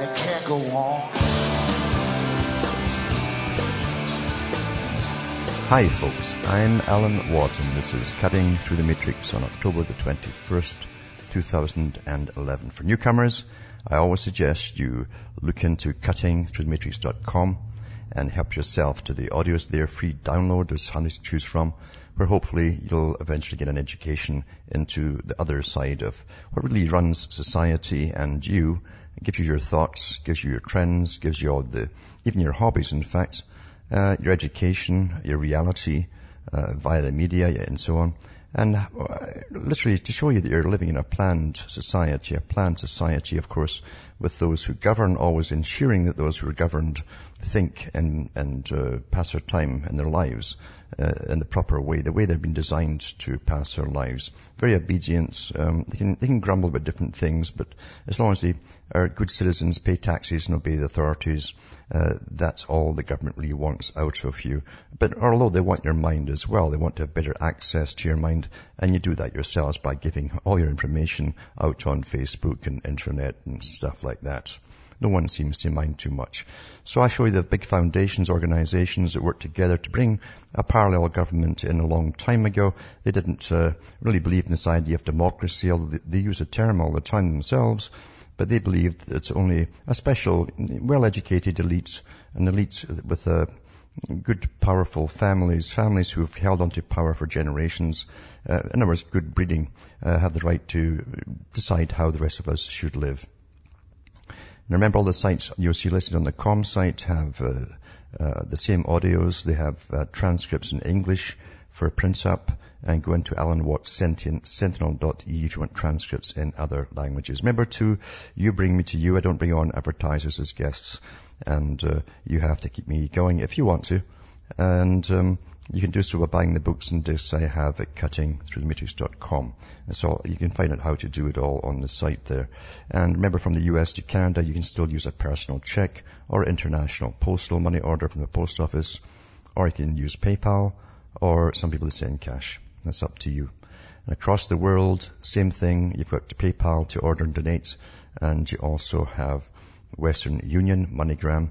and it can't go on. Hi folks, I'm Alan and this is Cutting Through the Matrix on October the 21st, 2011. For newcomers, I always suggest you look into cuttingthroughthematrix.com and help yourself to the audios there, free download. There's hundreds to choose from, where hopefully you'll eventually get an education into the other side of what really runs society and you. It gives you your thoughts, gives you your trends, gives you all the, even your hobbies in fact, uh, your education, your reality, uh, via the media and so on. And uh, literally to show you that you're living in a planned society, a planned society, of course, with those who govern always ensuring that those who are governed think and, and uh, pass their time in their lives uh, in the proper way, the way they've been designed to pass their lives. Very obedient. Um, they can they can grumble about different things, but as long as they are good citizens, pay taxes, and obey the authorities, uh, that's all the government really wants out of you. But although they want your mind as well, they want to have better access to your mind, and you do that yourselves by giving all your information out on Facebook and internet and stuff like that. No one seems to mind too much. So I show you the big foundations, organizations that worked together to bring a parallel government in a long time ago. They didn't uh, really believe in this idea of democracy, although they use the term all the time themselves. But they believed that it's only a special, well-educated elite, an elite with a good, powerful families, families who have held onto power for generations, uh, in other words, good breeding, uh, have the right to decide how the rest of us should live. Remember all the sites you'll see listed on the com site have uh, uh, the same audios. They have uh, transcripts in English for print up and go into Alan Watts Sentinel.e if you want transcripts in other languages. Remember too, you bring me to you. I don't bring on advertisers as guests and uh, you have to keep me going if you want to. And um, you can do so by buying the books and discs I have at cuttingthroughthematrix.com. And so you can find out how to do it all on the site there. And remember from the US to Canada, you can still use a personal check or international postal money order from the post office, or you can use PayPal, or some people send cash. That's up to you. And across the world, same thing. You've got PayPal to order and donate, and you also have Western Union, MoneyGram,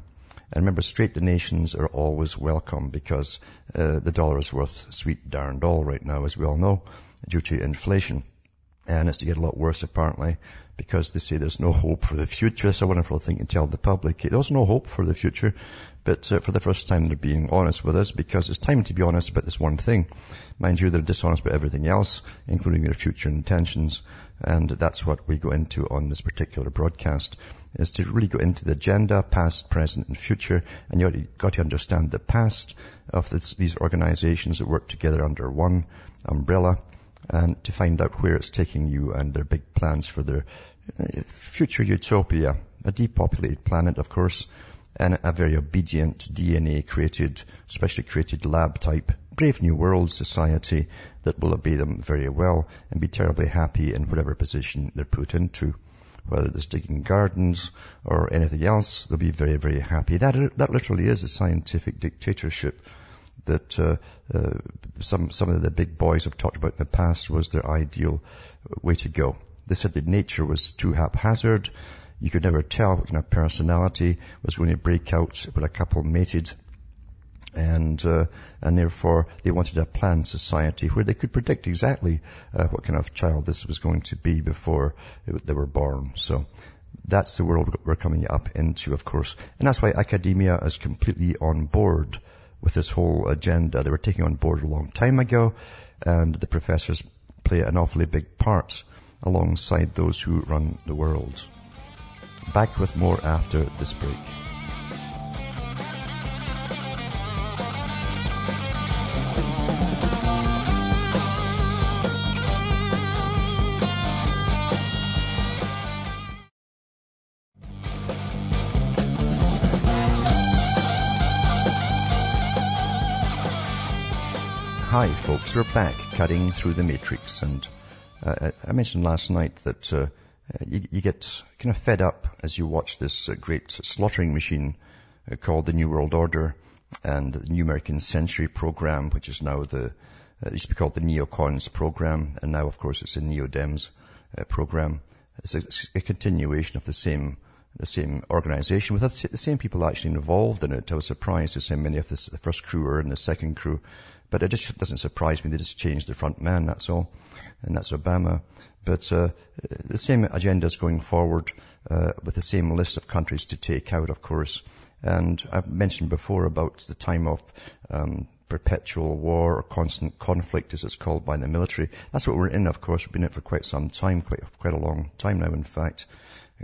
and remember, straight donations are always welcome because uh, the dollar is worth sweet darn all right now, as we all know, due to inflation. And it's to get a lot worse, apparently, because they say there's no hope for the future. It's a wonderful thing to tell the public. There's no hope for the future, but uh, for the first time they're being honest with us because it's time to be honest about this one thing. Mind you, they're dishonest about everything else, including their future intentions. And that's what we go into on this particular broadcast, is to really go into the agenda, past, present, and future. And you've got to understand the past of this, these organizations that work together under one umbrella and to find out where it's taking you and their big plans for their uh, future utopia. A depopulated planet, of course, and a very obedient DNA created, specially created lab type, brave new world society that will obey them very well and be terribly happy in whatever position they're put into. Whether it's digging gardens or anything else, they'll be very, very happy. That, that literally is a scientific dictatorship that uh, uh, some some of the big boys have talked about in the past was their ideal way to go. They said that nature was too haphazard. You could never tell what kind of personality was going to break out when a couple mated. And uh, and therefore they wanted a planned society where they could predict exactly uh, what kind of child this was going to be before they were born. So that's the world we're coming up into, of course, and that's why academia is completely on board with this whole agenda. They were taking on board a long time ago, and the professors play an awfully big part alongside those who run the world. Back with more after this break. We're back cutting through the matrix. And uh, I mentioned last night that uh, you, you, get kind of fed up as you watch this uh, great slaughtering machine uh, called the New World Order and the New American Century program, which is now the, uh, used to be called the Neocons program. And now, of course, it's the Neo-Dems uh, program. It's a, it's a, continuation of the same the same organization with the same people actually involved in it. I was surprised to see many of this, the first crew are in the second crew. But it just doesn't surprise me. They just changed the front man, that's all. And that's Obama. But uh, the same agenda is going forward uh, with the same list of countries to take out, of course. And I've mentioned before about the time of um, perpetual war or constant conflict, as it's called by the military. That's what we're in, of course. We've been in it for quite some time, quite, quite a long time now, in fact.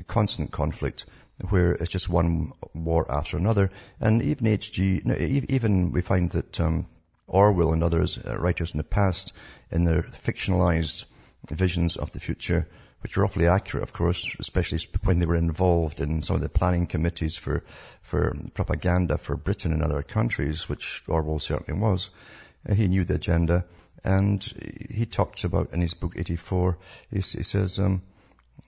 Constant conflict where it's just one war after another. And even HG, even we find that um, Orwell and others, uh, writers in the past, in their fictionalized visions of the future, which are awfully accurate, of course, especially when they were involved in some of the planning committees for, for propaganda for Britain and other countries, which Orwell certainly was. Uh, he knew the agenda, and he talked about in his book 84, he, he says, um,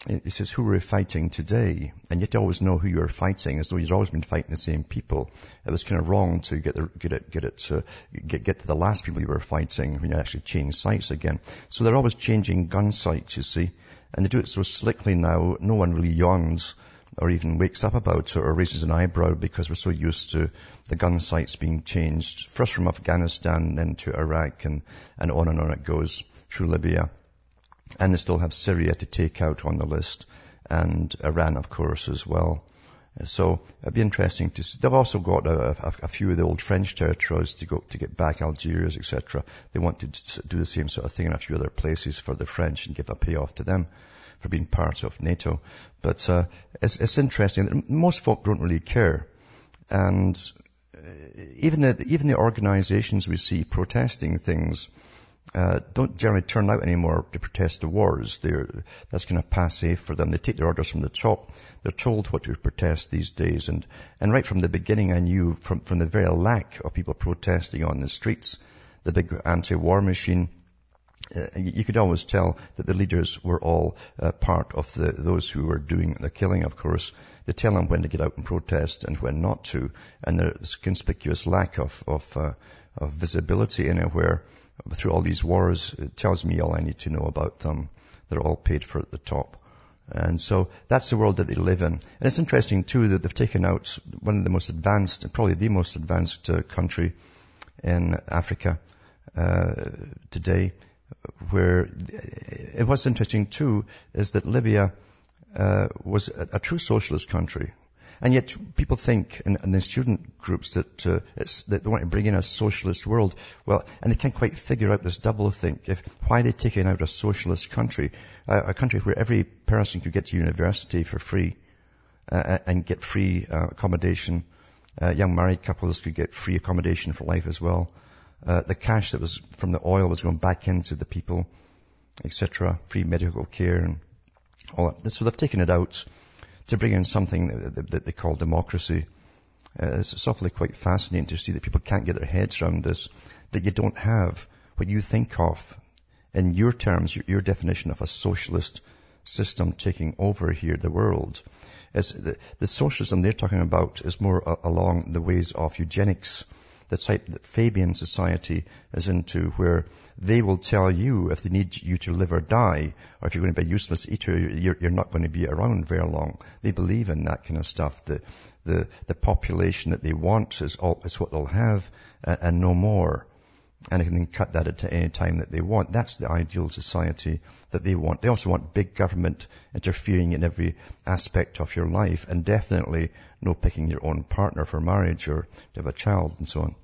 he says, who are we fighting today? And yet you always know who you're fighting, as though you've always been fighting the same people. It was kind of wrong to get, the, get it, get it, to get, get to the last people you were fighting when you actually change sites again. So they're always changing gun sites, you see. And they do it so slickly now, no one really yawns or even wakes up about it or raises an eyebrow because we're so used to the gun sites being changed, first from Afghanistan, then to Iraq, and, and on and on it goes through Libya. And they still have Syria to take out on the list and Iran, of course, as well. So it'd be interesting to see. They've also got a, a, a, few of the old French territories to go to get back Algiers, etc. They want to do the same sort of thing in a few other places for the French and give a payoff to them for being part of NATO. But uh, it's, it's interesting. Most folk don't really care, and uh, even the even the organisations we see protesting things uh, don't generally turn out anymore to protest the wars. They're, that's kind of passe for them. They take their orders from the top. They're told what to protest these days. And, and right from the beginning, I knew from, from the very lack of people protesting on the streets, the big anti-war machine, uh, you could always tell that the leaders were all uh, part of the, those who were doing the killing, of course. They tell them when to get out and protest and when not to. And there's conspicuous lack of, of, uh, of visibility anywhere through all these wars, it tells me all I need to know about them. They're all paid for at the top. And so that's the world that they live in. And it's interesting too that they've taken out one of the most advanced, probably the most advanced uh, country in Africa uh, today, where and what's interesting too is that Libya uh, was a, a, true socialist country. And yet people think in, the student groups that, uh, that they want to bring in a socialist world. Well, and they can't quite figure out this double think. If, why they taking out a socialist country? Uh, a country where every person could get to university for free uh, and get free uh, accommodation. Uh, young married couples could get free accommodation for life as well. Uh, the cash that was from the oil was going back into the people, etc. Free medical care and all that. So they've taken it out to bring in something that, that they call democracy. Uh, it's, awfully quite fascinating to see that people can't get their heads around this, that you don't have what you think of in your terms, your, your definition of a socialist system taking over here the world. The, the socialism they're talking about is more along the ways of eugenics the type that Fabian society is into where they will tell you if they need you to live or die, or if you're going to be a useless eater, you're, you're not going to be around very long. They believe in that kind of stuff. The, the, the population that they want is, all, is what they'll have and, and no more and they can then cut that at any time that they want. That's the ideal society that they want. They also want big government interfering in every aspect of your life and definitely no picking your own partner for marriage or to have a child and so on.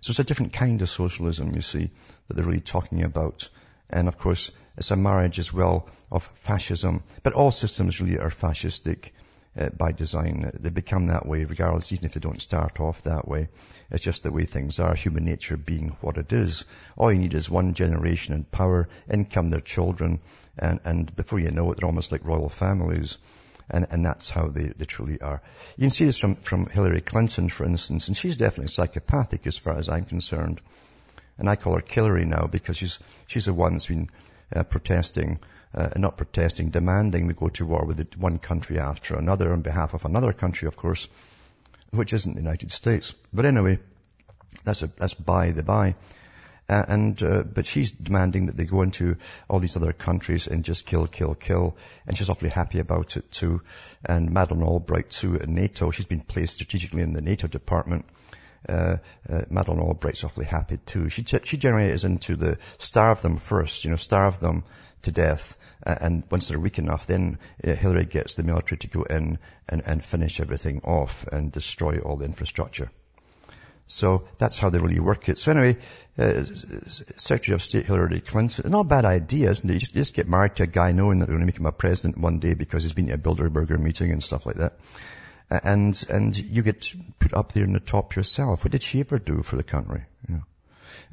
So it's a different kind of socialism, you see, that they're really talking about. And of course, it's a marriage as well of fascism. But all systems really are fascistic uh, by design. They become that way regardless, even if they don't start off that way. It's just the way things are, human nature being what it is. All you need is one generation in power, in come their children, and, and before you know it, they're almost like royal families. And, and that's how they, they truly are. You can see this from, from Hillary Clinton, for instance, and she's definitely psychopathic as far as I'm concerned. And I call her Killary now because she's, she's the one that's been uh, protesting, uh, not protesting, demanding we go to war with one country after another on behalf of another country, of course, which isn't the United States. But anyway, that's a, that's by the by. Uh, and uh, but she's demanding that they go into all these other countries and just kill, kill, kill, and she's awfully happy about it too. And Madeleine Albright too at NATO, she's been placed strategically in the NATO department. Uh, uh, Madeleine Albright's awfully happy too. She she generally is into the starve them first, you know, starve them to death, and once they're weak enough, then uh, Hillary gets the military to go in and, and finish everything off and destroy all the infrastructure. So that's how they really work it. So anyway, uh, Secretary of State Hillary Clinton, not a bad idea, isn't it? You just, you just, get married to a guy knowing that they're going to make him a president one day because he's been to a Bilderberger meeting and stuff like that. And, and you get put up there in the top yourself. What did she ever do for the country? You know?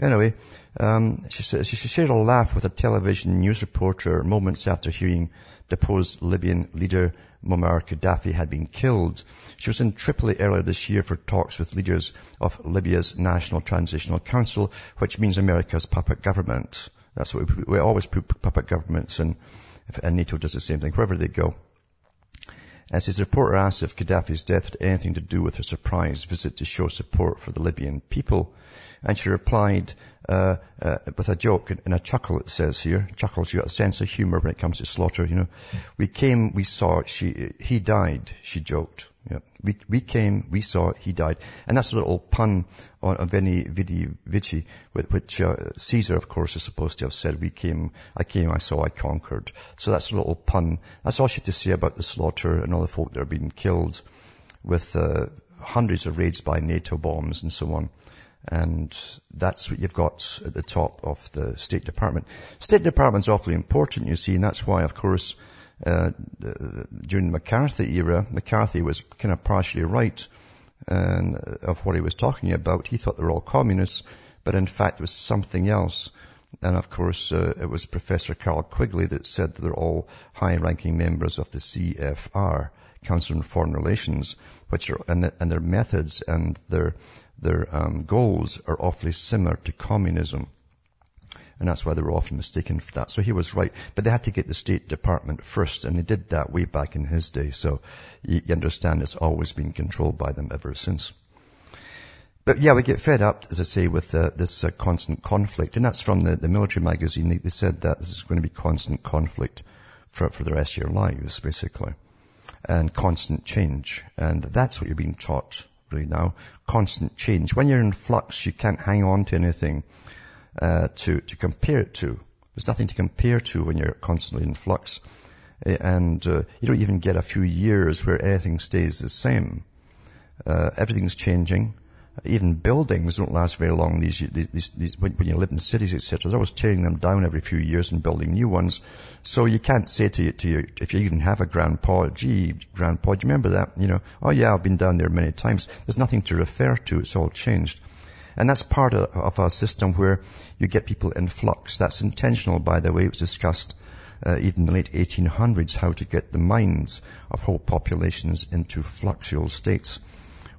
Anyway, um, she, she shared a laugh with a television news reporter moments after hearing deposed Libyan leader Muammar Gaddafi had been killed. She was in Tripoli earlier this year for talks with leaders of Libya's National Transitional Council, which means America's puppet government. That's what we, we always put puppet governments and, and NATO does the same thing wherever they go. As his reporter asked if Gaddafi's death had anything to do with her surprise visit to show support for the Libyan people, and she replied uh, uh, with a joke and a chuckle, it says here. Chuckles, you got a sense of humor when it comes to slaughter, you know. We came, we saw, she, he died, she joked. Yeah. We, we came, we saw, he died. And that's a little pun on, Veni Vidi Vici, which uh, Caesar, of course, is supposed to have said, we came, I came, I saw, I conquered. So that's a little pun. That's all she had to say about the slaughter and all the folk that are being killed with uh, hundreds of raids by NATO bombs and so on. And that's what you've got at the top of the State Department. State Department's awfully important, you see, and that's why, of course, uh, during the McCarthy era, McCarthy was kind of partially right and, uh, of what he was talking about. He thought they were all communists, but in fact it was something else. And of course, uh, it was Professor Carroll Quigley that said that they're all high-ranking members of the CFR, Council on Foreign Relations, which are, and, the, and their methods and their their um, goals are awfully similar to communism. And that's why they were often mistaken for that. So he was right. But they had to get the State Department first, and they did that way back in his day. So you, you understand it's always been controlled by them ever since. But yeah, we get fed up, as I say, with uh, this uh, constant conflict. And that's from the, the military magazine. They, they, said that this is going to be constant conflict for, for the rest of your lives, basically. And constant change. And that's what you're being taught really now. Constant change. When you're in flux, you can't hang on to anything uh, to to compare it to. There's nothing to compare to when you're constantly in flux, and uh, you don't even get a few years where anything stays the same. Uh, everything's changing. Even buildings don't last very long. These, these, these when, you live in cities, etc., they're always tearing them down every few years and building new ones. So you can't say to, to your, if you even have a grandpa, gee, grandpa, do you remember that? You know, oh yeah, I've been down there many times. There's nothing to refer to. It's all changed. And that's part of, of our system where you get people in flux. That's intentional, by the way. It was discussed uh, even in the late 1800s how to get the minds of whole populations into fluxual states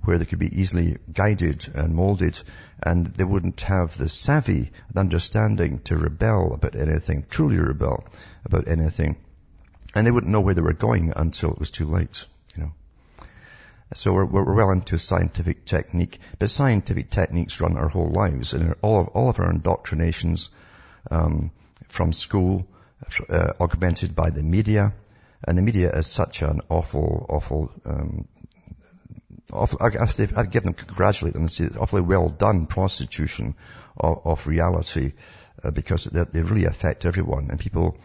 where they could be easily guided and molded and they wouldn't have the savvy and understanding to rebel about anything, truly rebel about anything. And they wouldn't know where they were going until it was too late, you know. So we're, we're well into scientific technique, but scientific techniques run our whole lives and all of, all of our indoctrinations, um, from school, uh, augmented by the media, and the media is such an awful, awful um, I give them, congratulate them and say awfully well done prostitution of, of reality uh, because they, they, really affect everyone and people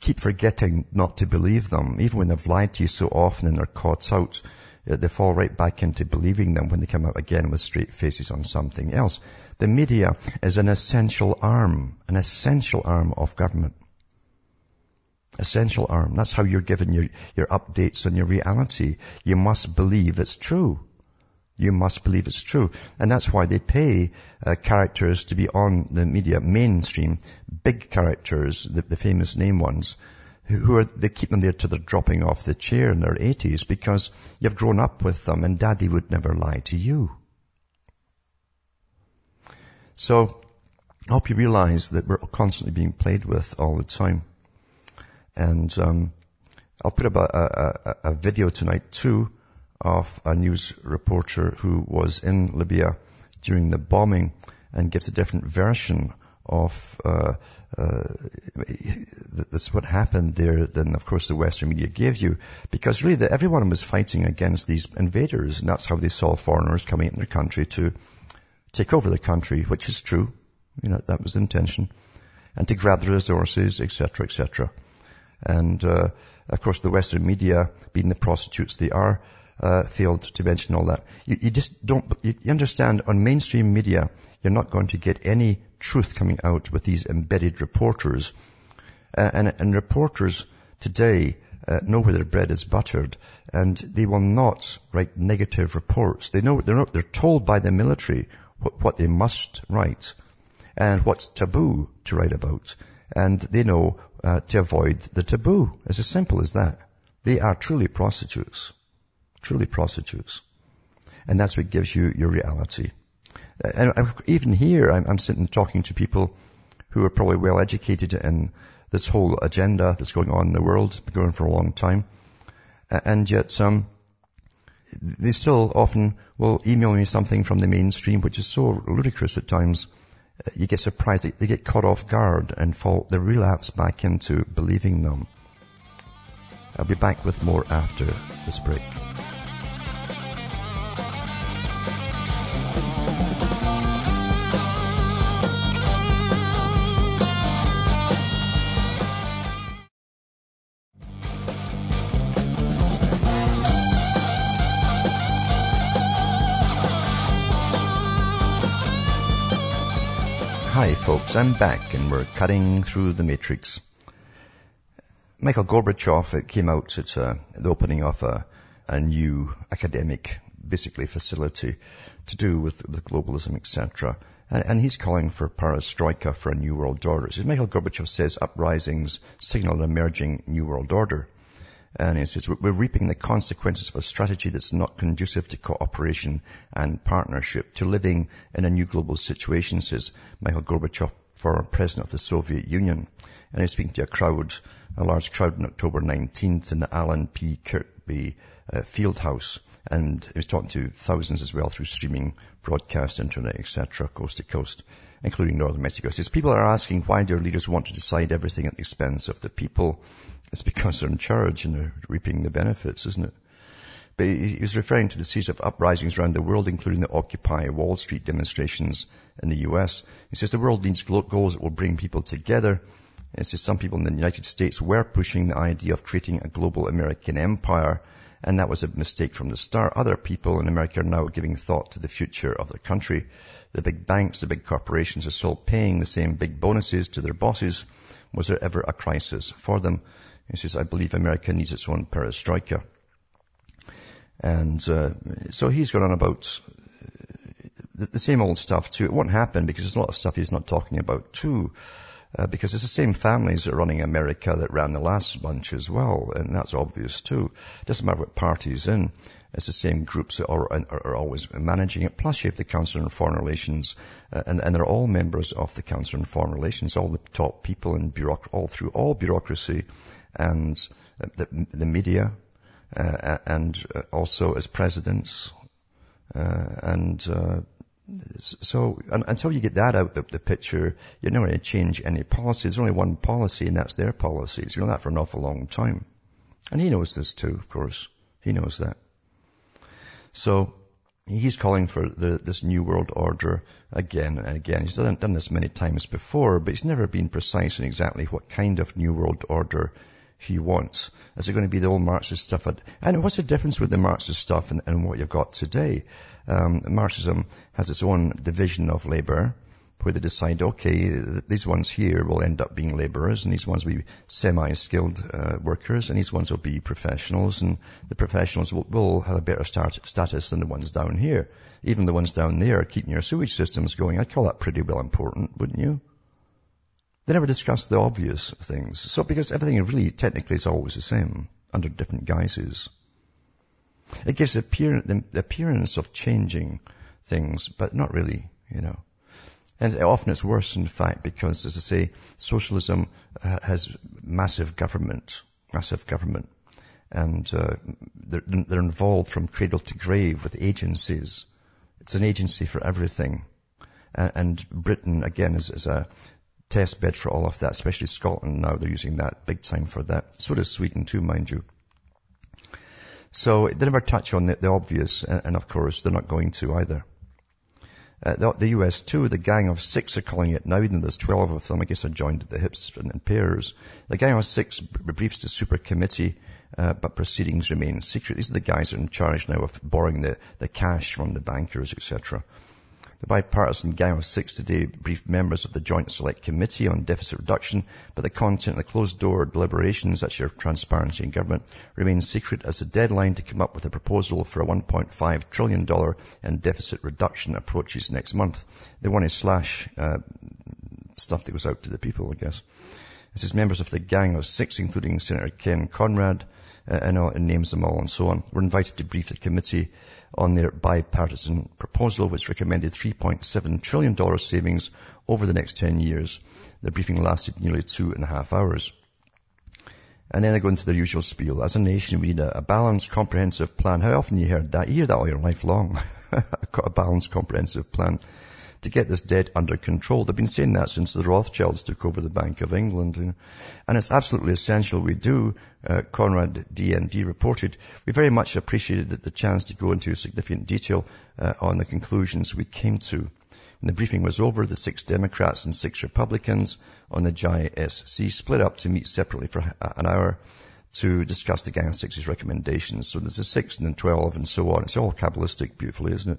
keep forgetting not to believe them. Even when they've lied to you so often and they're caught out, uh, they fall right back into believing them when they come out again with straight faces on something else. The media is an essential arm, an essential arm of government essential arm. That's how you're given your, your updates on your reality. You must believe it's true. You must believe it's true. And that's why they pay uh, characters to be on the media mainstream, big characters, the, the famous name ones, who, who are, they keep them there till they're dropping off the chair in their 80s because you've grown up with them and daddy would never lie to you. So, I hope you realize that we're constantly being played with all the time. And um, I'll put up a, a, a, video tonight too of a news reporter who was in Libya during the bombing and gets a different version of uh, uh, that's what happened there than of course the Western media gave you because really the, everyone was fighting against these invaders and that's how they saw foreigners coming into their country to take over the country, which is true. You know, that was the intention. And to grab the resources, etc., etc. And, uh, of course, the Western media, being the prostitutes they are, uh, failed to mention all that. You, you just don't, you understand, on mainstream media, you're not going to get any truth coming out with these embedded reporters. Uh, and, and reporters today uh, know where their bread is buttered, and they will not write negative reports. They know they're not, they're told by the military what, what they must write and what's taboo to write about. And they know uh, to avoid the taboo. It's as simple as that. They are truly prostitutes. Truly prostitutes. And that's what gives you your reality. And even here, I'm, I'm sitting talking to people who are probably well educated in this whole agenda that's going on in the world, been going for a long time. And yet, um, they still often will email me something from the mainstream, which is so ludicrous at times. Uh, you get surprised. They get caught off guard and fall, they relapse back into believing them. I'll be back with more after this break. Folks, I'm back and we're cutting through the matrix. Michael Gorbachev came out at uh, the opening of a, a, new academic, basically facility to do with, with globalism, etc. And, and, he's calling for perestroika for a new world order. So Michael Gorbachev says uprisings signal an emerging new world order. And he says, we're reaping the consequences of a strategy that's not conducive to cooperation and partnership, to living in a new global situation, says Michael Gorbachev, former president of the Soviet Union. And he's speaking to a crowd, a large crowd on October 19th in the Alan P. Kirby uh, Field House. And he was talking to thousands as well through streaming, broadcast, internet, etc., coast to coast, including northern Mexico. Says, people are asking why their leaders want to decide everything at the expense of the people. It's because they're in charge and they're reaping the benefits, isn't it? But he was referring to the series of uprisings around the world, including the Occupy Wall Street demonstrations in the US. He says the world needs goals that will bring people together. He says some people in the United States were pushing the idea of creating a global American empire, and that was a mistake from the start. Other people in America are now giving thought to the future of their country. The big banks, the big corporations are still paying the same big bonuses to their bosses. Was there ever a crisis for them? He says, I believe America needs its own perestroika. And uh, so he's gone on about the, the, same old stuff too. It won't happen because there's a lot of stuff he's not talking about too. Uh, because it's the same families that are running America that ran the last bunch as well, and that's obvious too. Doesn't matter what party's in. It's the same groups that are, are, are always managing it. Plus you have the Council on Foreign Relations, uh, and, and they're all members of the Council on Foreign Relations, all the top people in bureauc- all through all bureaucracy and the, the media, uh, and uh, also as presidents. Uh, and uh, so until you get that out of the picture, you're never going to change any policy. There's only one policy, and that's their policy. It's been that for an awful long time. And he knows this too, of course. He knows that. So he's calling for the, this new world order again and again. He's done, done this many times before, but he's never been precise in exactly what kind of new world order he wants? Is it going to be the old Marxist stuff? And what's the difference with the Marxist stuff and, and what you've got today? Um, Marxism has its own division of labor where they decide, okay, these ones here will end up being laborers and these ones will be semi-skilled uh, workers and these ones will be professionals and the professionals will, will have a better start, status than the ones down here. Even the ones down there keeping your sewage systems going, I'd call that pretty well important, wouldn't you? They never discuss the obvious things. So because everything really technically is always the same under different guises. It gives the appearance of changing things, but not really, you know. And often it's worse, in fact, because, as I say, socialism uh, has massive government, massive government. And uh, they're, they're involved from cradle to grave with agencies. It's an agency for everything. And Britain, again, is, is a test bed for all of that, especially Scotland now. They're using that big time for that. So does Sweden too, mind you. So they never touch on the, the obvious, and of course they're not going to either. Uh, the, the, US too, the gang of six are calling it now, and there's 12 of them, I guess are joined at the hips and in pairs. The gang of six briefs the super committee, uh, but proceedings remain secret. These are the guys that are in charge now of borrowing the, the cash from the bankers, etc. The bipartisan Gang of Six today briefed members of the Joint Select Committee on Deficit Reduction, but the content of the closed-door deliberations, that's your transparency in government, remains secret as the deadline to come up with a proposal for a $1.5 trillion in deficit reduction approaches next month. They want to slash uh, stuff that goes out to the people, I guess. This is members of the Gang of Six, including Senator Kent Conrad, Uh, and, and names them all and so on, were invited to brief the committee on their bipartisan proposal, which recommended $3.7 trillion savings over the next 10 years. The briefing lasted nearly two and a half hours. And then they go into their usual spiel. As a nation, we need a, a balanced, comprehensive plan. How often you heard that? You hear that all your life long. a balanced, comprehensive plan to get this debt under control. They've been saying that since the Rothschilds took over the Bank of England. And it's absolutely essential we do. Uh, Conrad DND reported, we very much appreciated the chance to go into significant detail uh, on the conclusions we came to. When the briefing was over, the six Democrats and six Republicans on the JSC split up to meet separately for an hour to discuss the Gang of Six's recommendations. So there's a six and then twelve and so on. It's all cabalistic beautifully, isn't it?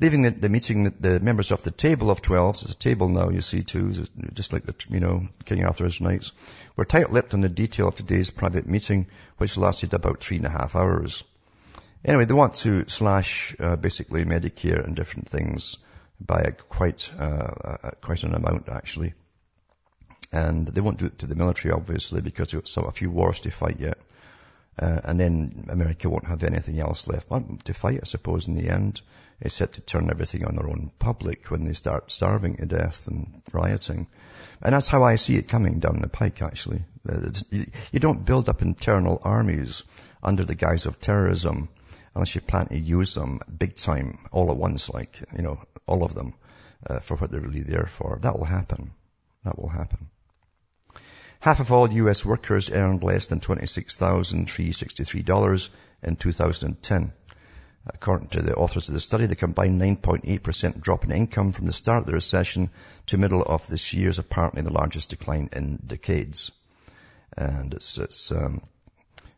Leaving the, the meeting, the members of the table of twelve, so it's a table now you see too, just like the, you know, King Arthur's knights, were tight-lipped on the detail of today's private meeting, which lasted about three and a half hours. Anyway, they want to slash, uh, basically Medicare and different things by a quite, uh, quite an amount actually. And they won't do it to the military obviously because they've got a few wars to fight yet. Uh, and then America won't have anything else left to fight, I suppose, in the end except to turn everything on their own public when they start starving to death and rioting. And that's how I see it coming down the pike, actually. You don't build up internal armies under the guise of terrorism unless you plan to use them big time, all at once, like, you know, all of them, uh, for what they're really there for. That will happen. That will happen. Half of all U.S. workers earned less than $26,363 in 2010. According to the authors of the study, the combined 9.8% drop in income from the start of the recession to middle of this year is apparently the largest decline in decades. And it's, it's, um,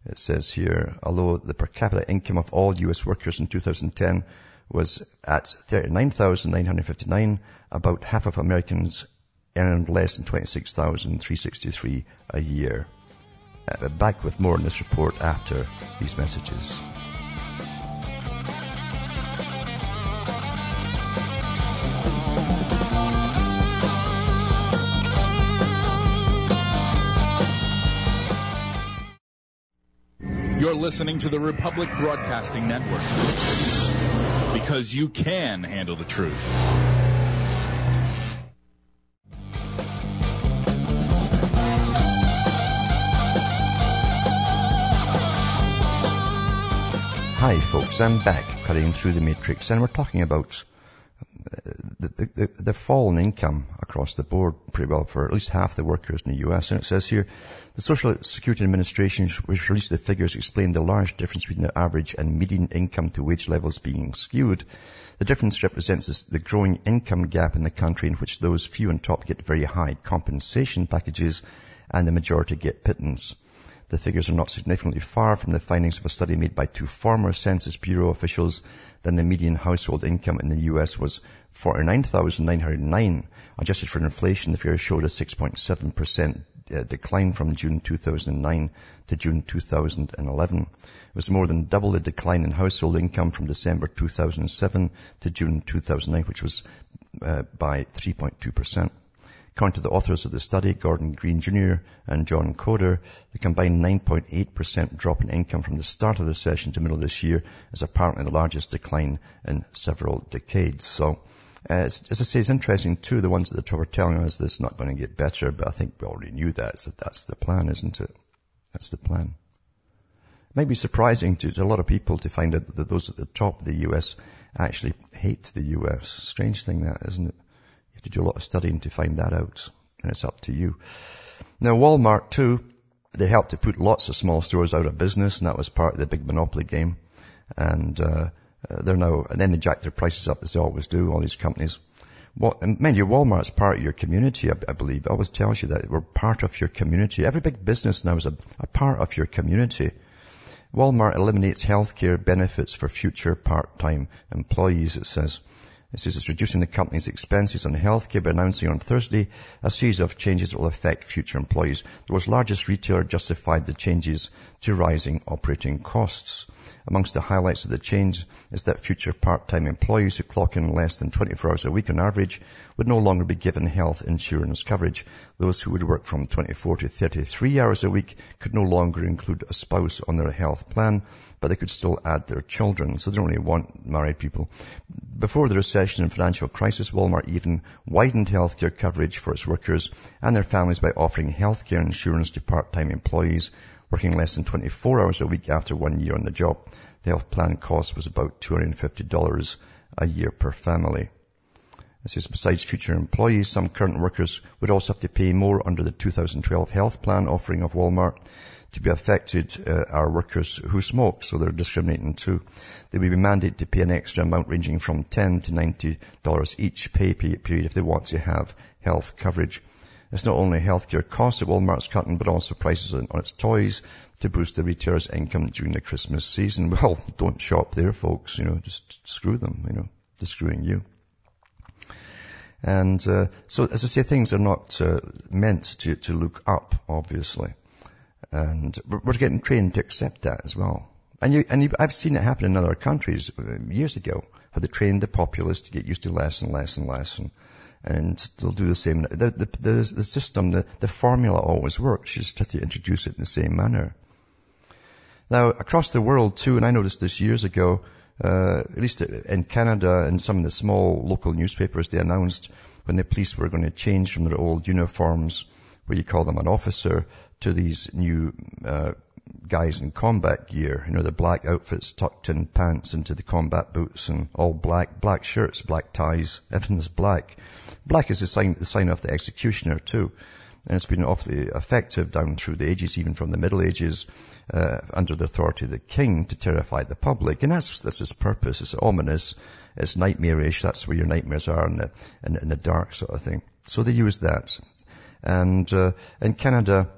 it says here, although the per capita income of all U.S. workers in 2010 was at 39,959, about half of Americans earned less than 26,363 a year. Uh, back with more in this report after these messages. Listening to the Republic Broadcasting Network because you can handle the truth. Hi folks, I'm back cutting through the matrix and we're talking about uh, the, the, the fall in income across the board pretty well for at least half the workers in the US. And it says here, the Social Security Administration, which released the figures, explained the large difference between the average and median income to wage levels being skewed. The difference represents the growing income gap in the country in which those few on top get very high compensation packages and the majority get pittance. The figures are not significantly far from the findings of a study made by two former Census Bureau officials. Then the median household income in the US was 49,909. Adjusted for inflation, the figure showed a 6.7% uh, decline from June 2009 to June 2011. It was more than double the decline in household income from December 2007 to June 2009, which was uh, by 3.2%. According to the authors of the study, Gordon Green Jr. and John Coder, the combined 9.8% drop in income from the start of the session to middle of this year is apparently the largest decline in several decades. So Uh, as I say, it's interesting too, the ones at the top are telling us this is not going to get better, but I think we already knew that, so that's the plan, isn't it? That's the plan. It might be surprising to, to a lot of people to find out that those at the top of the US actually hate the US. Strange thing that, isn't it? You have to do a lot of studying to find that out, and it's up to you. Now Walmart too, they helped to put lots of small stores out of business, and that was part of the big monopoly game. And uh, Uh, they're now, and then they jack their prices up as they always do, all these companies. Well, and mind you, Walmart's part of your community, I, I, believe. It always tells you that we're part of your community. Every big business now is a, a part of your community. Walmart eliminates healthcare benefits for future part-time employees, it says. It says it's reducing the company's expenses on healthcare by announcing on Thursday a series of changes that will affect future employees. The world's largest retailer justified the changes to rising operating costs. Amongst the highlights of the change is that future part-time employees who clock in less than 24 hours a week on average would no longer be given health insurance coverage. Those who would work from 24 to 33 hours a week could no longer include a spouse on their health plan, but they could still add their children. So they don't really want married people. Before the recession and financial crisis, Walmart even widened healthcare coverage for its workers and their families by offering healthcare insurance to part-time employees working less than 24 hours a week after one year on the job. The health plan cost was about $250 a year per family. This is besides future employees, some current workers would also have to pay more under the 2012 health plan offering of Walmart. To be affected uh, are workers who smoke, so they're discriminating too. They will be mandated to pay an extra amount ranging from 10 to $90 each pay period if they want to have health coverage. It's not only healthcare costs that Walmart's cutting, but also prices on, its toys to boost the retailer's income during the Christmas season. Well, don't shop there, folks. You know, just screw them. You know, they're screwing you. And uh, so, as I say, things are not uh, meant to, to look up, obviously. And we're getting trained to accept that as well. And, you, and you, I've seen it happen in other countries uh, years ago, how they trained the populace to get used to less and less and less. And and they'll do the same. The, the, the, the system, the, the formula always works. You just have to introduce it in the same manner. Now, across the world too, and I noticed this years ago, uh, at least in Canada and some of the small local newspapers, they announced when the police were going to change from their old uniforms, where you call them an officer, to these new uh, guys in combat gear, you know, the black outfits tucked in pants into the combat boots and all black, black shirts, black ties, everything's black. Black is the sign, the sign of the executioner too. And it's been awfully effective down through the ages, even from the Middle Ages, uh, under the authority of the king to terrify the public. And that's, that's its purpose. It's ominous. It's nightmarish. That's where your nightmares are in the, in, in the dark sort of thing. So they use that. And, uh, in Canada,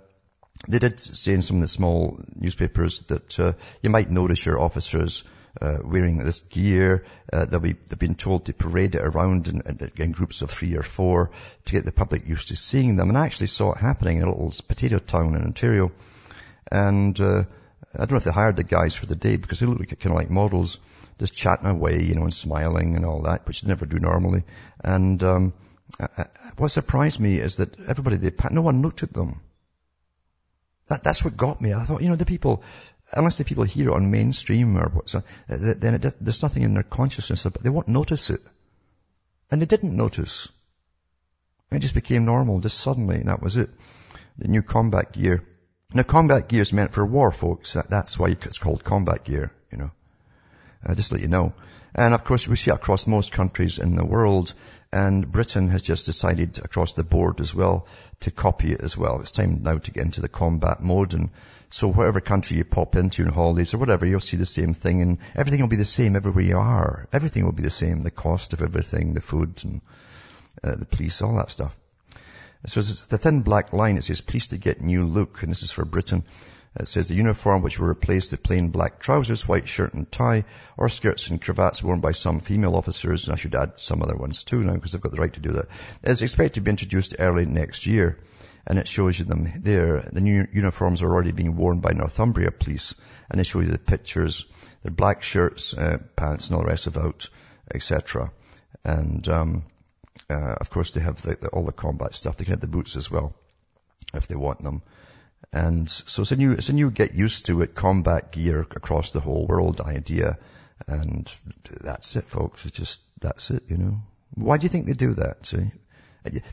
they did say in some of the small newspapers that uh, you might notice your officers uh, wearing this gear. Uh, they'll be, they've been told to parade it around in, in, groups of three or four to get the public used to seeing them. And I actually saw it happening in a little potato town in Ontario. And uh, I don't know if they hired the guys for the day because they looked kind of like models, just chatting away, you know, and smiling and all that, which they never do normally. And um, what surprised me is that everybody they no one looked at them. That, that's what got me. I thought, you know, the people, unless the people hear it on mainstream or what's, then it, there's nothing in their consciousness, but they won't notice it. And they didn't notice. It just became normal, just suddenly, and that was it. The new combat gear. Now combat gear is meant for war, folks. That's why it's called combat gear, you know. Uh, just to let you know. And of course, we see across most countries in the world. And Britain has just decided across the board as well to copy it as well. It's time now to get into the combat mode. And so whatever country you pop into in holidays or whatever, you'll see the same thing. And everything will be the same everywhere you are. Everything will be the same. The cost of everything, the food and uh, the police, all that stuff. So it's the thin black line. It says, please to get new look. And this is for Britain. It says the uniform which will replace the plain black trousers, white shirt and tie, or skirts and cravats worn by some female officers, and I should add some other ones too now because they've got the right to do that, is expected to be introduced early next year. And it shows you them there. The new uniforms are already being worn by Northumbria police, and they show you the pictures. They're black shirts, uh, pants, and all the rest of it, etc. And um, uh, of course, they have the, the, all the combat stuff. They can have the boots as well if they want them. And so it's a new, it's a new get used to it combat gear across the whole world idea. And that's it, folks. It's just, that's it, you know. Why do you think they do that?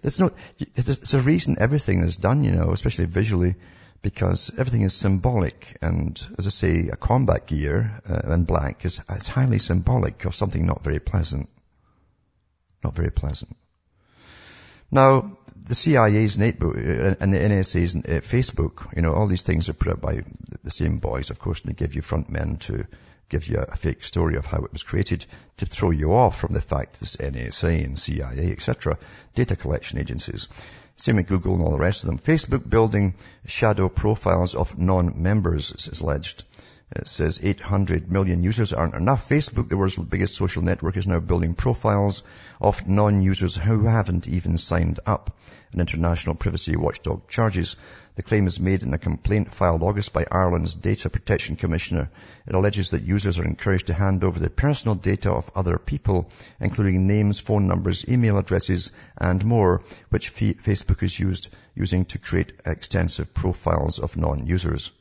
There's no, there's a reason everything is done, you know, especially visually, because everything is symbolic. And as I say, a combat gear uh, in black is, is highly symbolic of something not very pleasant. Not very pleasant. Now, the CIA's notebook uh, and the NSA's Facebook, you know, all these things are put up by the same boys, of course, and they give you front men to give you a fake story of how it was created to throw you off from the fact this NSA and CIA, etc., data collection agencies. Same with Google and all the rest of them. Facebook building shadow profiles of non-members, is alleged. It says 800 million users aren't enough. Facebook, the world's biggest social network, is now building profiles of non-users who haven't even signed up. An international privacy watchdog charges. The claim is made in a complaint filed August by Ireland's Data Protection Commissioner. It alleges that users are encouraged to hand over the personal data of other people, including names, phone numbers, email addresses, and more, which Facebook is used using to create extensive profiles of non-users.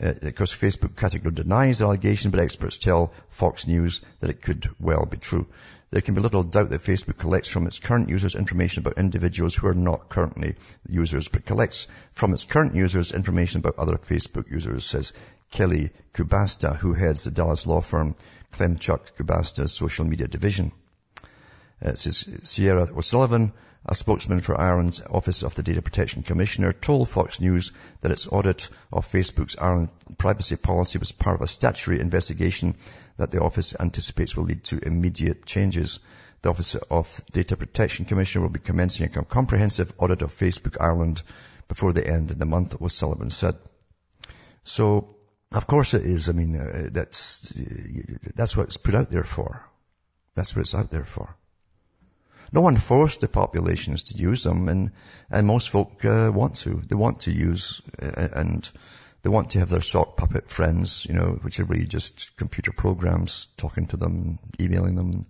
Uh, of course, Facebook categorically denies the allegation, but experts tell Fox News that it could well be true. There can be little doubt that Facebook collects from its current users information about individuals who are not currently users, but collects from its current users information about other Facebook users, says Kelly Kubasta, who heads the Dallas law firm Klemchuk Kubasta's social media division. Uh, says Sierra O'Sullivan, a spokesman for Ireland's Office of the Data Protection Commissioner told Fox News that its audit of Facebook's Ireland privacy policy was part of a statutory investigation that the office anticipates will lead to immediate changes. The Office of Data Protection Commissioner will be commencing a comprehensive audit of Facebook Ireland before the end of the month, O'Sullivan said. So, of course it is. I mean, uh, that's, that's what it's put out there for. That's what it's out there for. No one forced the populations to use them, and and most folk uh, want to. They want to use uh, and they want to have their sock puppet friends, you know, which are really just computer programs, talking to them, emailing them,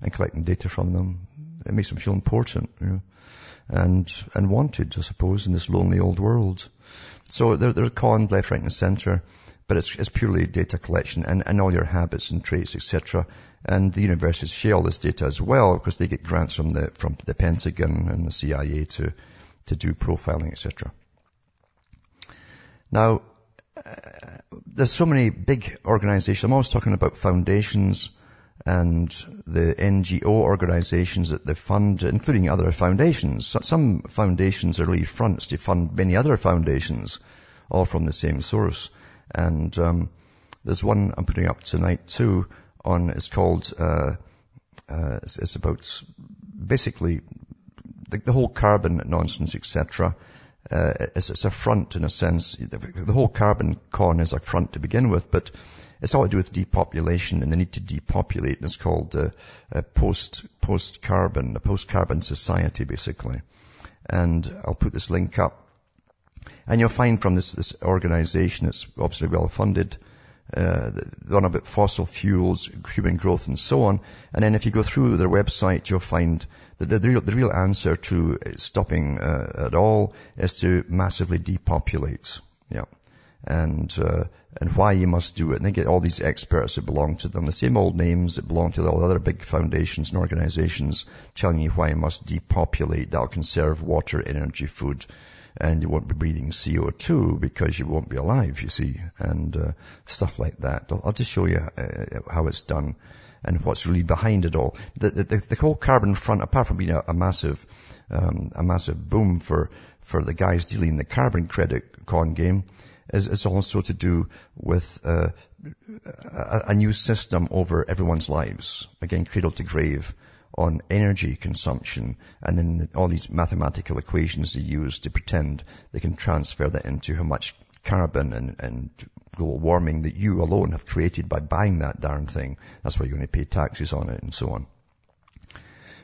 and collecting data from them. It makes them feel important, you know, and and wanted, I suppose, in this lonely old world. So they're they're conned left, right, and centre but it's, it's purely data collection and, and all your habits and traits, etc. And the universities share all this data as well because they get grants from the from the Pentagon and the CIA to to do profiling, etc. Now, uh, there's so many big organizations. I'm always talking about foundations and the NGO organizations that they fund, including other foundations. Some foundations are really fronts to fund many other foundations, all from the same source. And um, there's one I'm putting up tonight too. On it's called uh, uh, it's, it's, about basically the, the whole carbon nonsense, etc. Uh, it's, it's, a front in a sense. The, the, whole carbon con is a front to begin with, but it's all to do with depopulation and the need to depopulate. And it's called uh, post post carbon, the post carbon society, basically. And I'll put this link up. And you'll find from this, this organization, it's obviously well funded, uh, on about fossil fuels, human growth and so on. And then if you go through their website, you'll find that the, real, the real answer to stopping uh, at all is to massively depopulate. Yeah. And, uh, and why you must do it. And they get all these experts that belong to them, the same old names that belong to all the other big foundations and organizations telling you why you must depopulate. That'll conserve water, energy, food, and you won't be breathing CO2 because you won't be alive, you see, and uh, stuff like that. I'll, I'll just show you uh, how it's done and what's really behind it all. The, the, the whole carbon front, apart from being a, a massive, um, a massive boom for, for the guys dealing in the carbon credit con game, is, is also to do with uh, a, a new system over everyone's lives. Again, cradle to grave on energy consumption and then all these mathematical equations they use to pretend they can transfer that into how much carbon and, and global warming that you alone have created by buying that darn thing. That's why you're going to pay taxes on it and so on.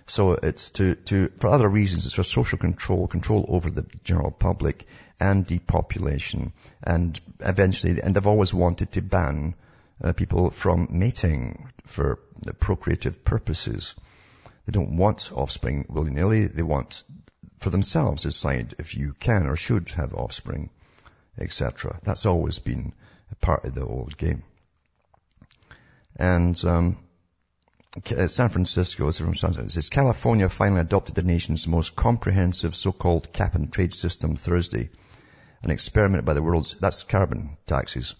So it's to, to, for other reasons, it's for social control, control over the general public and depopulation and eventually, and they've always wanted to ban uh, people from mating for procreative purposes. They don't want offspring willy-nilly. They want for themselves to decide if you can or should have offspring, etc. That's always been a part of the old game. And um, uh, San Francisco, is from San Francisco, it says California finally adopted the nation's most comprehensive so-called cap and trade system Thursday. An experiment by the world's, that's carbon taxes,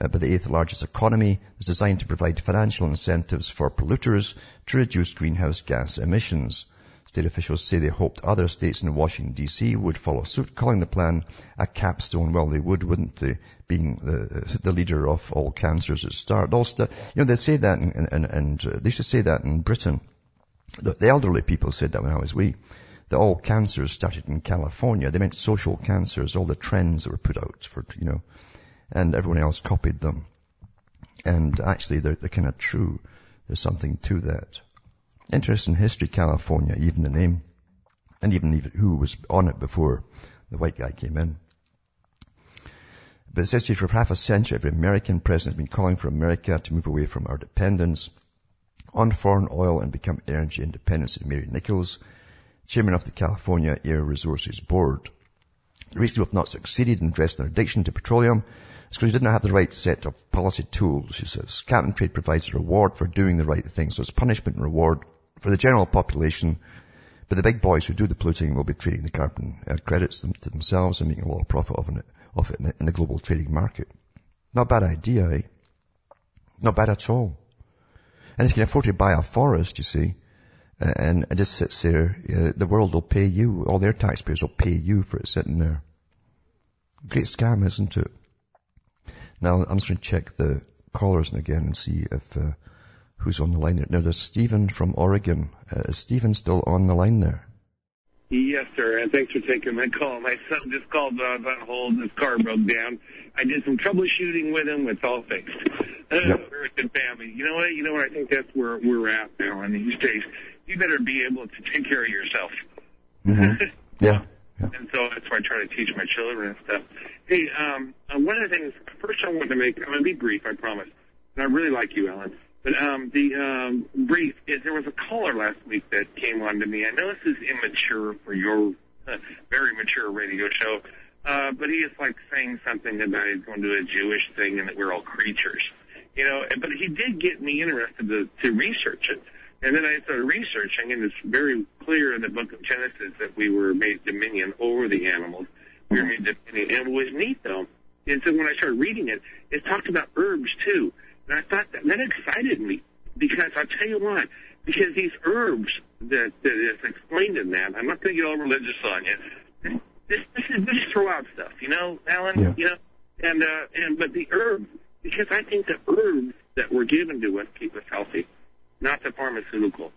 uh, by the eighth largest economy is designed to provide financial incentives for polluters to reduce greenhouse gas emissions. State officials say they hoped other states in Washington DC would follow suit, calling the plan a capstone. Well, they would, wouldn't they? Being the, the leader of all cancers at start. You know, they say that, and, and, and uh, they should say that in Britain. The, the elderly people said that when I was wee that all cancers started in California. They meant social cancers, all the trends that were put out for, you know, and everyone else copied them. And actually, they're, they're kind of true. There's something to that. Interesting history, California, even the name, and even, even who was on it before the white guy came in. But it says here, for half a century, every American president has been calling for America to move away from our dependence on foreign oil and become energy independent, said Mary Nichols, chairman of the California Air Resources Board. The reason we have not succeeded in addressing our addiction to petroleum is because we didn't have the right set of policy tools, she says. And trade provides a reward for doing the right thing, so it's punishment and reward for the general population. But the big boys who do the polluting will be trading the carbon uh, credits to themselves and making a lot of profit of it, it in, the, in the global trading market. Not bad idea, eh? Not bad at all. And if you can afford to buy a forest, you see, and it just sits there, uh, the world will pay you, all their taxpayers will pay you for it sitting there. Great scam, isn't it? Now, I'm just going to check the callers again and see if, uh, who's on the line there. Now, there's Stephen from Oregon. Uh, is Stephen still on the line there? Yes, sir, and thanks for taking my call. My son just called uh, on hold. His car broke down. I did some troubleshooting with him. It's all fixed. Yep. We're a good family. You know what? You know what? I think that's where we're at now in these days. You better be able to take care of yourself. Mm-hmm. Yeah. And so that's why I try to teach my children and stuff. Hey, um, uh, one of the things, first I want to make, I'm going to be brief, I promise. And I really like you, Ellen. But um, the um, brief is there was a caller last week that came on to me. I know this is immature for your uh, very mature radio show, uh, but he is like saying something about he's going to do a Jewish thing and that we're all creatures. You know, but he did get me interested to, to research it. And then I started researching, and it's very clear in the book of Genesis that we were made dominion over the animals. We were made dominion. And what was neat, though, is that when I started reading it, it talked about herbs, too. And I thought that, that excited me because I'll tell you why. Because these herbs that, that is explained in that, I'm not going to get all religious on you. This, this is this is throw out stuff, you know, Alan. Yeah. You know, and uh, and but the herbs, because I think the herbs that were given to us keep us healthy, not the pharmaceutical.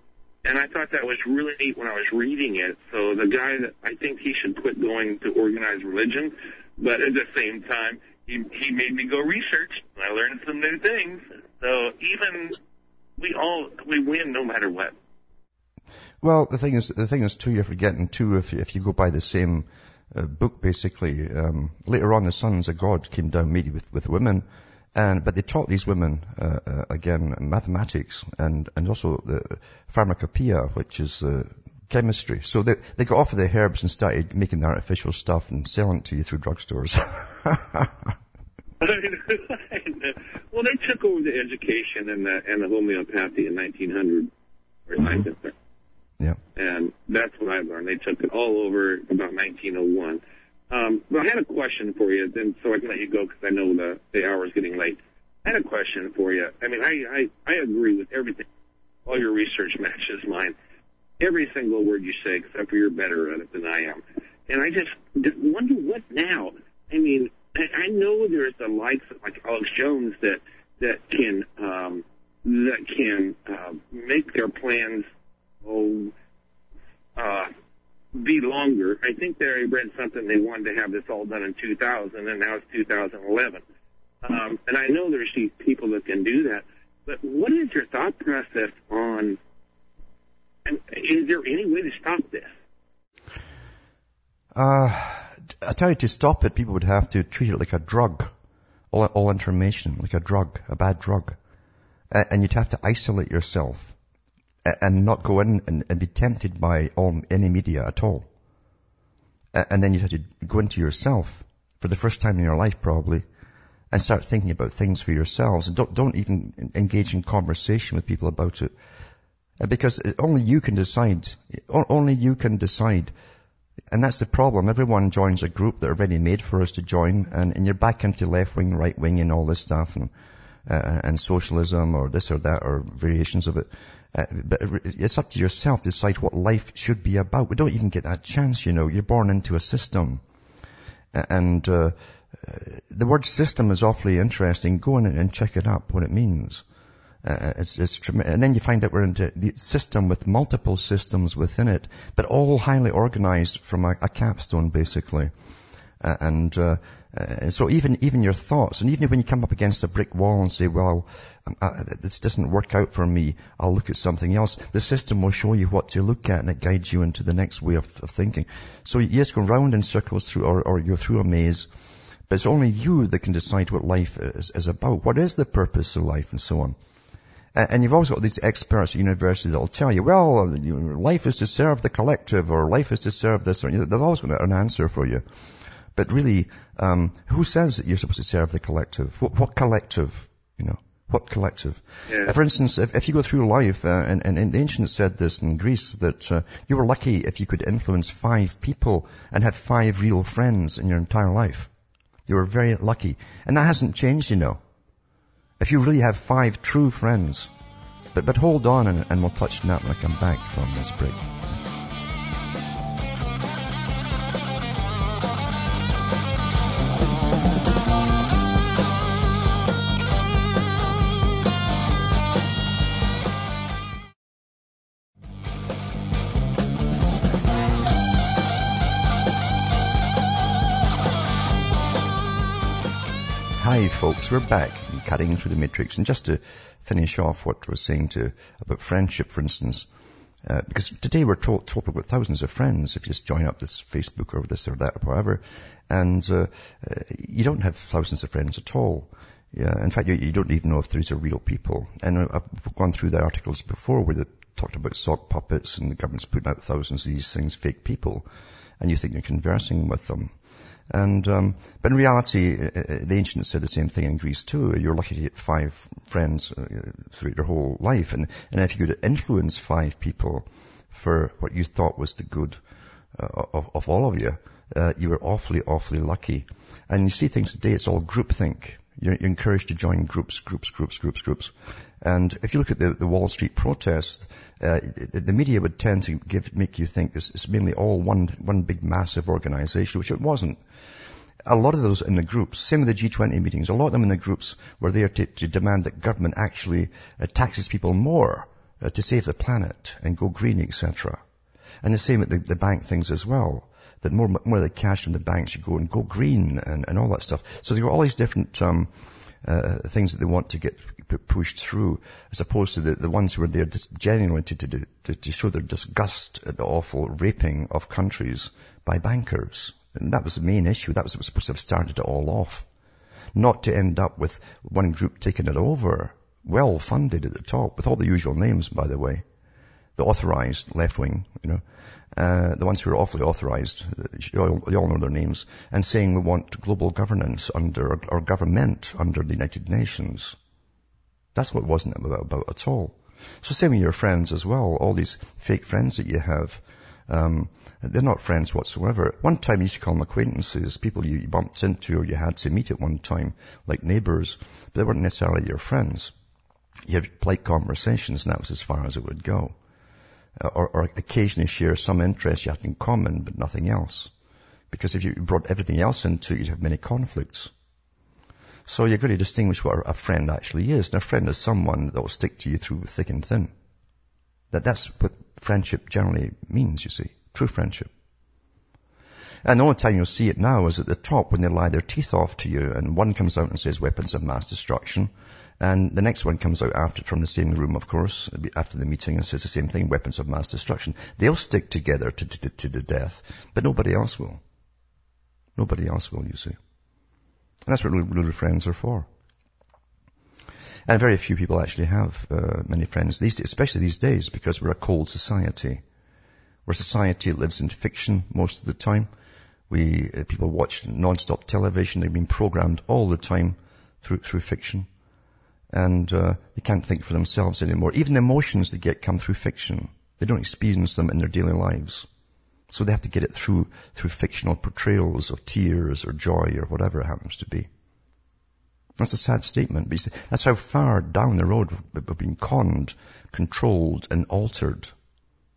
And I thought that was really neat when I was reading it. So the guy that I think he should quit going to organized religion, but at the same time, he he made me go research. And I learned some new things. So even we all we win no matter what. Well, the thing is, the thing is too, you're forgetting too, if, if you go by the same uh, book basically, um, later on the sons of God came down maybe with, with women, and, but they taught these women, uh, uh, again, mathematics and, and also the pharmacopoeia, which is, uh, chemistry. So they, they got off of the herbs and started making the artificial stuff and selling it to you through drugstores. well, they took over the education and the and the homeopathy in 1900 or something. yeah. and that's what I learned. They took it all over about 1901. Um, but I had a question for you, then, so I can let you go because I know the the hour is getting late. I had a question for you. I mean, I, I I agree with everything. All your research matches mine. Every single word you say, except for you're better at it than I am. And I just wonder what now. I mean, I, I know there's the likes of like Alex Jones that that can um, that can uh, make their plans oh be longer. I think they read something they wanted to have this all done in 2000, and now it's 2011. Um, and I know there's these people that can do that, but what is your thought process on? Is there any way to stop this? Uh, I tell you, to stop it, people would have to treat it like a drug. All, all information, like a drug, a bad drug. And you'd have to isolate yourself and not go in and, and be tempted by all, any media at all. And then you'd have to go into yourself for the first time in your life probably and start thinking about things for yourselves and don't, don't even engage in conversation with people about it. Uh, because only you can decide, only you can decide. And that's the problem. Everyone joins a group that are already made for us to join and, and you're back into left wing, right wing and all this stuff and, uh, and socialism or this or that or variations of it. Uh, but it's up to yourself to decide what life should be about. We don't even get that chance, you know. You're born into a system. And uh, the word system is awfully interesting. Go in and check it up, what it means. Uh, it's, it's and then you find that we're into the system with multiple systems within it, but all highly organized from a, a capstone, basically. Uh, and uh, uh, so even even your thoughts, and even when you come up against a brick wall and say, "Well, um, uh, this doesn't work out for me," I'll look at something else. The system will show you what to look at, and it guides you into the next way of, of thinking. So you just go round in circles through, or, or you're through a maze. But it's only you that can decide what life is, is about. What is the purpose of life, and so on. And you've also got these experts at universities that will tell you, well, life is to serve the collective, or life is to serve this, or they've always going to got an answer for you. But really, um, who says that you're supposed to serve the collective? What, what collective? You know, what collective? Yeah. Uh, for instance, if, if you go through life, uh, and, and, and, the ancients said this in Greece, that uh, you were lucky if you could influence five people and have five real friends in your entire life. You were very lucky. And that hasn't changed, you know. If you really have five true friends. But, but hold on and, and we'll touch on that when I come back from this break. Folks, we're back cutting through the matrix. And just to finish off what I was saying to about friendship, for instance, uh, because today we're told about thousands of friends if you just join up this Facebook or this or that or whatever, and uh, uh, you don't have thousands of friends at all. Yeah, in fact, you, you don't even know if these are real people. And I've gone through the articles before where they talked about sock puppets and the government's putting out thousands of these things, fake people, and you think you're conversing with them. And um, but in reality, uh, uh, the ancients said the same thing in Greece too. You're lucky to get five friends uh, throughout your whole life, and and if you could influence five people for what you thought was the good uh, of of all of you, uh, you were awfully awfully lucky. And you see things today; it's all groupthink. You're, you're encouraged to join groups, groups, groups, groups, groups. And if you look at the, the Wall Street protest, uh, the media would tend to give, make you think this is mainly all one, one big massive organization, which it wasn't. A lot of those in the groups, same with the G20 meetings, a lot of them in the groups were there to, to demand that government actually uh, taxes people more uh, to save the planet and go green, etc. And the same with the, the bank things as well that more, more of the cash from the banks should go and go green and, and all that stuff. So they've got all these different, um, uh, things that they want to get pushed through, as opposed to the, the ones who are there just genuinely to, to, to, to show their disgust at the awful raping of countries by bankers. And that was the main issue. That was what was supposed to have started it all off. Not to end up with one group taking it over, well funded at the top, with all the usual names, by the way. The authorized left wing, you know uh, the ones who are awfully authorized, you all, know their names, and saying we want global governance under, or government under the United Nations. That's what it wasn't about, about at all. So same with your friends as well, all these fake friends that you have. Um, they're not friends whatsoever. One time you used to call them acquaintances, people you bumped into or you had to meet at one time, like neighbors, but they weren't necessarily your friends. You had polite conversations and that was as far as it would go Uh, or, or occasionally share some interest you have in common, but nothing else. Because if you brought everything else into it, you'd have many conflicts. So you've got to distinguish what a friend actually is. And a friend is someone that will stick to you through thick and thin. That, that's what friendship generally means, you see. True friendship. And the only time you'll see it now is at the top when they lie their teeth off to you and one comes out and says weapons of mass destruction and the next one comes out after, from the same room, of course, after the meeting and says the same thing, weapons of mass destruction. They'll stick together to, to, to the death, but nobody else will. Nobody else will, you see. And that's what really friends are for. And very few people actually have uh, many friends these especially these days, because we're a cold society. We're a society lives in fiction most of the time. We uh, people watch non-stop television. They've been programmed all the time through through fiction. And uh, they can't think for themselves anymore. Even the emotions they get come through fiction. They don't experience them in their daily lives. So they have to get it through, through fictional portrayals of tears or joy or whatever it happens to be. That's a sad statement, but see, that's how far down the road we've been conned, controlled, and altered.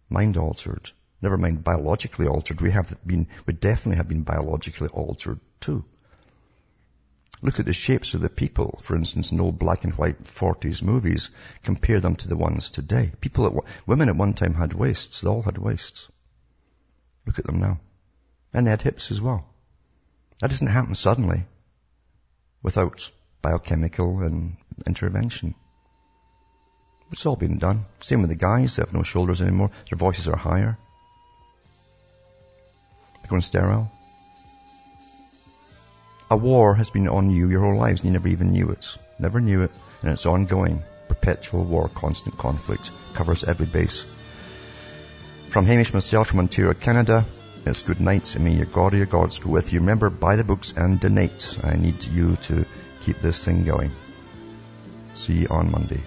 Mind altered. Never mind biologically altered. We have been, we definitely have been biologically altered too. Look at the shapes of the people, for instance, in old black and white 40s movies. Compare them to the ones today. People at, women at one time had waists. They all had waists. Look at them now. And they had hips as well. That doesn't happen suddenly without biochemical and intervention. It's all been done. Same with the guys. They have no shoulders anymore. Their voices are higher. They're going sterile. A war has been on you your whole lives and you never even knew it. Never knew it. And it's ongoing. Perpetual war, constant conflict. Covers every base. From Hamish myself from Ontario, Canada, it's good night. And may your God or your gods go with you. Remember, buy the books and donate. I need you to keep this thing going. See you on Monday.